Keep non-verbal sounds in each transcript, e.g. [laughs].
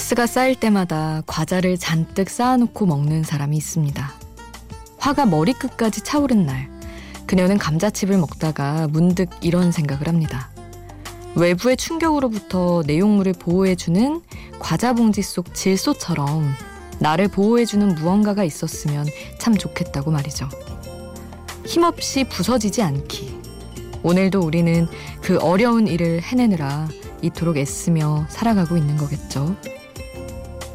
스트레스가 쌓일 때마다 과자를 잔뜩 쌓아놓고 먹는 사람이 있습니다. 화가 머리끝까지 차오른 날, 그녀는 감자칩을 먹다가 문득 이런 생각을 합니다. 외부의 충격으로부터 내용물을 보호해주는 과자 봉지 속 질소처럼 나를 보호해주는 무언가가 있었으면 참 좋겠다고 말이죠. 힘없이 부서지지 않기. 오늘도 우리는 그 어려운 일을 해내느라 이토록 애쓰며 살아가고 있는 거겠죠.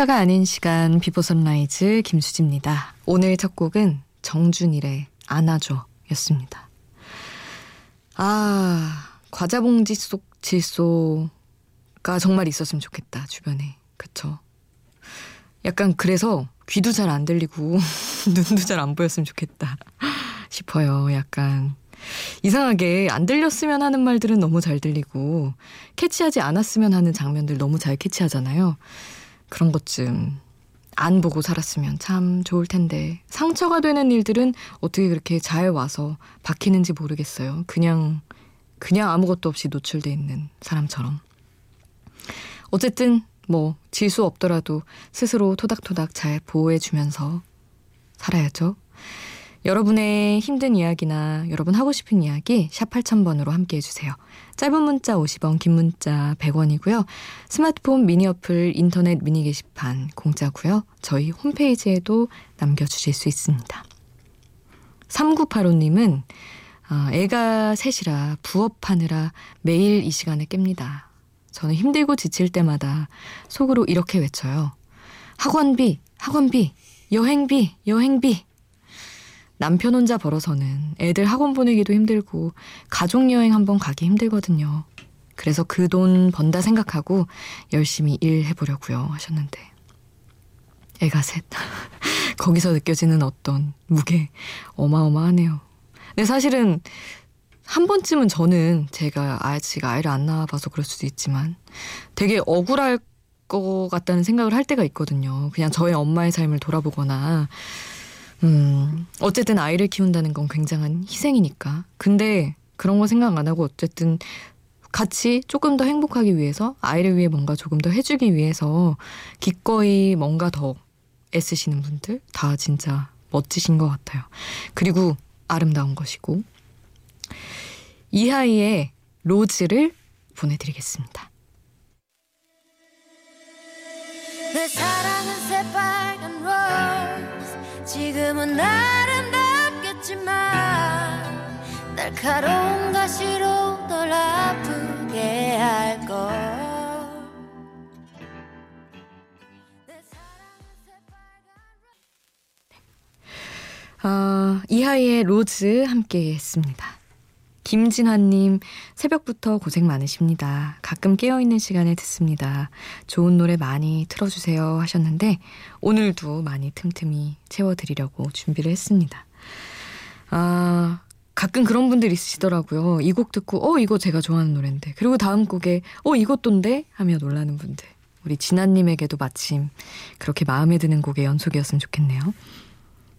혼자가 아닌 시간 Before Sunrise 김수지입니다. 오늘 첫 곡은 정준일의 안아줘 였습니다. 아, 과자 봉지 속 질소가 정말 있었으면 좋겠다, 주변에. 그쵸? 약간 그래서 귀도 잘 안 들리고 [laughs] 눈도 잘 안 보였으면 좋겠다 [laughs] 싶어요. 약간 이상하게 안 들렸으면 하는 말들은 너무 잘 들리고 캐치하지 않았으면 하는 장면들 너무 잘 캐치하잖아요. 그런 것좀안 보고 살았으면 참 좋을 텐데 상처가 되는 일들은 어떻게 그렇게 잘 와서 박히는지 모르겠어요. 그냥 그냥 아무것도 없이 노출돼 있는 사람처럼. 어쨌든 뭐 질 수 없더라도 스스로 토닥토닥 잘 보호해 주면서 살아야죠. 여러분의 힘든 이야기나 여러분 하고 싶은 이야기 샵 8000번으로 함께 해주세요. 짧은 문자 50원, 긴 문자 100원이고요. 스마트폰 미니 어플, 인터넷 미니 게시판 공짜고요. 저희 홈페이지에도 남겨주실 수 있습니다. 3985님은 어, 애가 셋이라 부업하느라 매일 이 시간에 깹니다. 저는 힘들고 지칠 때마다 속으로 이렇게 외쳐요. 학원비, 학원비, 여행비, 여행비. 남편 혼자 벌어서는 애들 학원 보내기도 힘들고 가족여행 한번 가기 힘들거든요. 그래서 그 돈 번다 생각하고 열심히 일해보려고요 하셨는데 애가 셋 [laughs] 거기서 느껴지는 어떤 무게 어마어마하네요. 근데 사실은 한 번쯤은 저는 제가 아직 아이를 안 낳아봐서 그럴 수도 있지만 되게 억울할 것 같다는 생각을 할 때가 있거든요. 그냥 저의 엄마의 삶을 돌아보거나 음, 어쨌든 아이를 키운다는 건 굉장한 희생이니까. 근데 그런 거 생각 안 하고 어쨌든 같이 조금 더 행복하기 위해서 아이를 위해 뭔가 조금 더 해주기 위해서 기꺼이 뭔가 더 애쓰시는 분들 다 진짜 멋지신 것 같아요. 그리고 아름다운 것이고 이하이의 로즈를 보내드리겠습니다. 내 사랑은 새빨간 rose 지금은 아름답겠지만 날카로운 가시로 널 아프게 할걸 어, 이하이의 Rose 함께 했습니다. 김진환님, 새벽부터 고생 많으십니다. 가끔 깨어있는 시간에 듣습니다. 좋은 노래 많이 틀어주세요 하셨는데, 오늘도 많이 틈틈이 채워드리려고 준비를 했습니다. 아, 가끔 그런 분들 있으시더라고요. 이 곡 듣고, 어, 이거 제가 좋아하는 노래인데. 그리고 다음 곡에, 어, 이것도인데? 하며 놀라는 분들. 우리 진아님에게도 마침 그렇게 마음에 드는 곡의 연속이었으면 좋겠네요.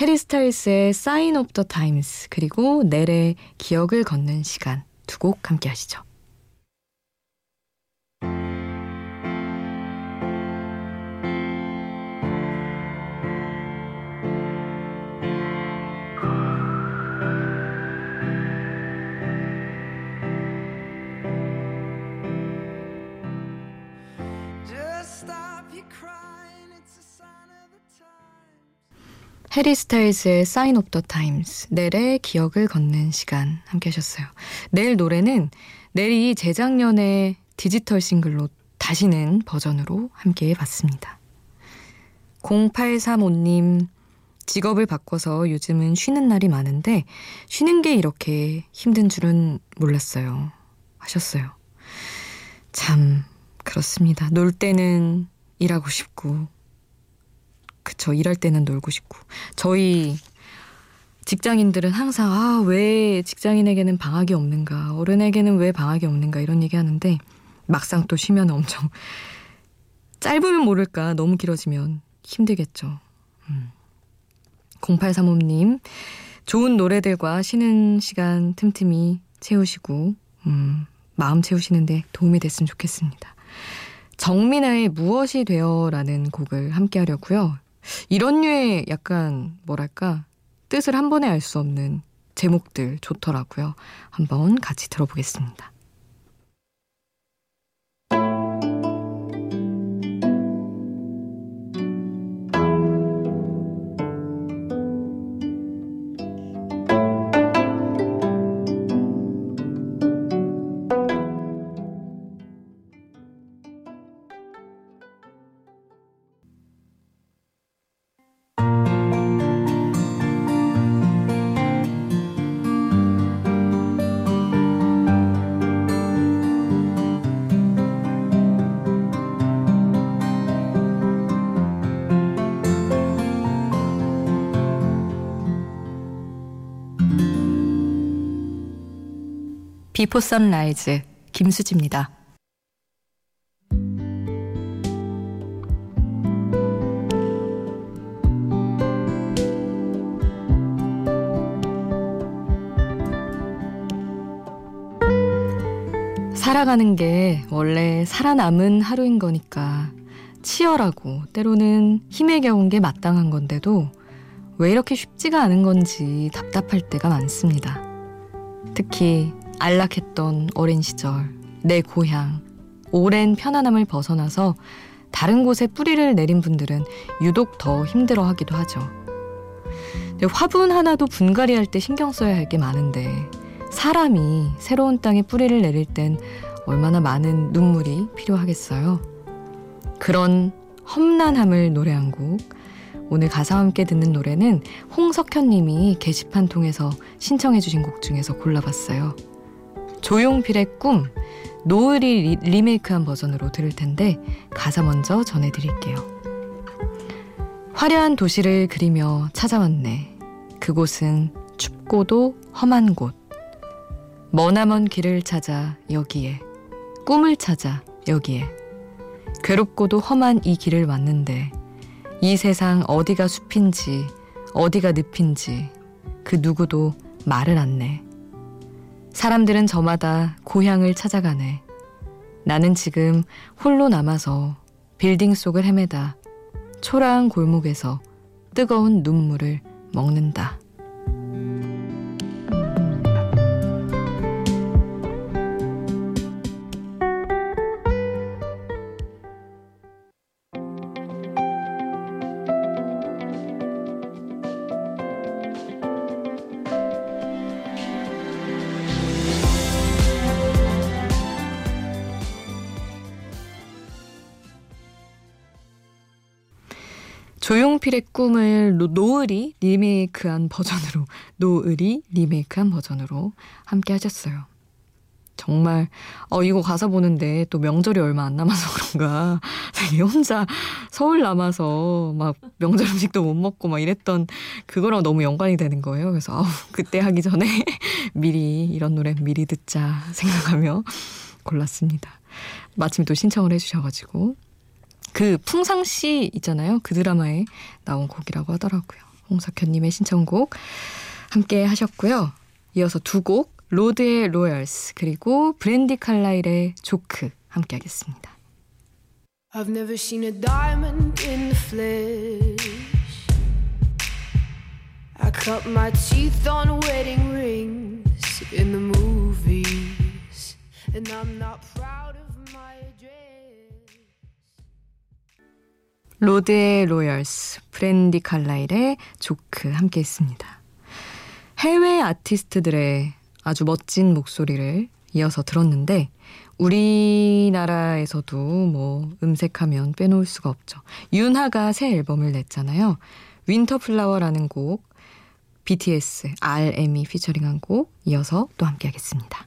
해리 스타일스의 Sign of the Times 그리고 넬의 기억을 걷는 시간 두 곡 함께 하시죠. 해리 스타일스의 Sign of the Times, 넬의 기억을 걷는 시간 함께 하셨어요. 넬 노래는 넬이 재작년에 디지털 싱글로 다시는 버전으로 함께 해봤습니다. 0835님, 직업을 바꿔서 요즘은 쉬는 날이 많은데 쉬는 게 이렇게 힘든 줄은 몰랐어요. 하셨어요. 참 그렇습니다. 놀 때는 일하고 싶고, 그쵸. 일할 때는 놀고 싶고. 저희 직장인들은 항상, 아, 왜 직장인에게는 방학이 없는가, 어른에게는 왜 방학이 없는가, 이런 얘기 하는데, 막상 또 쉬면 엄청, [laughs] 짧으면 모를까, 너무 길어지면 힘들겠죠. 음. 0835님, 좋은 노래들과 쉬는 시간 틈틈이 채우시고, 음, 마음 채우시는데 도움이 됐으면 좋겠습니다. 정민아의 무엇이 되어라는 곡을 함께 하려고요. 이런 류의 약간 뭐랄까 뜻을 한 번에 알 수 없는 제목들 좋더라고요. 한번 같이 들어보겠습니다. Before Sunrise 김수지입니다. 살아가는 게 원래 살아남은 하루인 거니까 치열하고 때로는 힘에 겨운 게 마땅한 건데도 왜 이렇게 쉽지가 않은 건지 답답할 때가 많습니다. 특히 안락했던 어린 시절, 내 고향, 오랜 편안함을 벗어나서 다른 곳에 뿌리를 내린 분들은 유독 더 힘들어 하기도 하죠. 화분 하나도 분갈이 할 때 신경 써야 할 게 많은데, 사람이 새로운 땅에 뿌리를 내릴 땐 얼마나 많은 눈물이 필요하겠어요. 그런 험난함을 노래한 곡, 오늘 가사와 함께 듣는 노래는 홍석현 님이 게시판 통해서 신청해 주신 곡 중에서 골라봤어요. 조용필의 꿈, 노을이 리, 메이크한 버전으로 들을 텐데 가사 먼저 전해드릴게요. 화려한 도시를 그리며 찾아왔네. 그곳은 춥고도 험한 곳. 머나먼 길을 찾아 여기에. 꿈을 찾아 여기에. 괴롭고도 험한 이 길을 왔는데 이 세상 어디가 숲인지 어디가 늪인지 그 누구도 말을 안 내. 사람들은 저마다 고향을 찾아가네. 나는 지금 홀로 남아서 빌딩 속을 헤매다 초라한 골목에서 뜨거운 눈물을 먹는다. 조용필의 꿈을 노을이 리메이크한 버전으로 노을이 리메이크한 버전으로 함께 하셨어요. 정말 어 이거 가사 보는데 또 명절이 얼마 안 남아서 [laughs] 그런가 혼자 서울 남아서 막 명절 음식도 못 먹고 막 이랬던 그거랑 너무 연관이 되는 거예요. 그래서 아우 그때 하기 전에 [laughs] 미리 이런 노래 미리 듣자 생각하며 골랐습니다. 마침 또 신청을 해주셔가지고 그 풍상씨 있잖아요. 그 드라마에 나온 곡이라고 하더라고요. 홍석현님의 신청곡 함께 하셨고요. 이어서 두 곡, 로드의 Royals 그리고 브랜디 칼라일의 Joke 함께 하겠습니다. I've never seen a diamond in the flesh. I cut my teeth on wedding rings in the movies. And I'm not proud of 로드의 Royals, 브랜디 칼라일의 Joke 함께 했습니다. 해외 아티스트들의 아주 멋진 목소리를 이어서 들었는데 우리나라에서도 뭐 음색하면 빼놓을 수가 없죠. 윤하가 새 앨범을 냈잖아요. Winter Flower라는 곡 BTS RM이 피처링한 곡 이어서 또 함께 하겠습니다.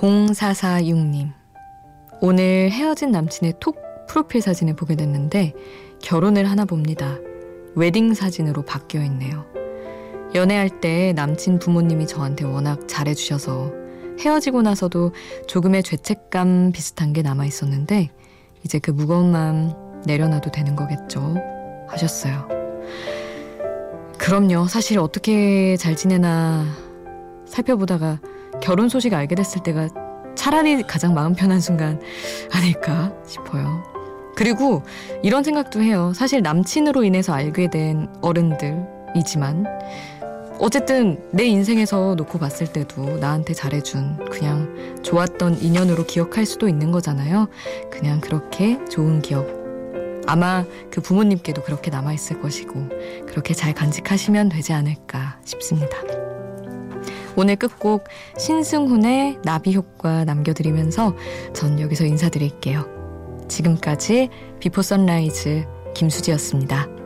(0446님) 오늘 헤어진 남친의 톡 프로필 사진을 보게 됐는데 결혼을 하나 봅니다. 웨딩 사진으로 바뀌어 있네요. 연애할 때 남친 부모님이 저한테 워낙 잘해주셔서 헤어지고 나서도 조금의 죄책감 비슷한 게 남아 있었는데 이제 그 무거운 마음 내려놔도 되는 거겠죠. 하셨어요. 그럼요. 사실 어떻게 잘 지내나 살펴보다가 결혼 소식 알게 됐을 때가 차라리 가장 마음 편한 순간 아닐까 싶어요. 그리고 이런 생각도 해요. 사실 남친으로 인해서 알게 된 어른들이지만 어쨌든 내 인생에서 놓고 봤을 때도 나한테 잘해준 그냥 좋았던 인연으로 기억할 수도 있는 거잖아요. 그냥 그렇게 좋은 기억. 아마 그 부모님께도 그렇게 남아있을 것이고 그렇게 잘 간직하시면 되지 않을까 싶습니다. 오늘 끝곡 신승훈의 나비 효과 남겨드리면서 전 여기서 인사드릴게요. 지금까지 Before Sunrise 김수지였습니다.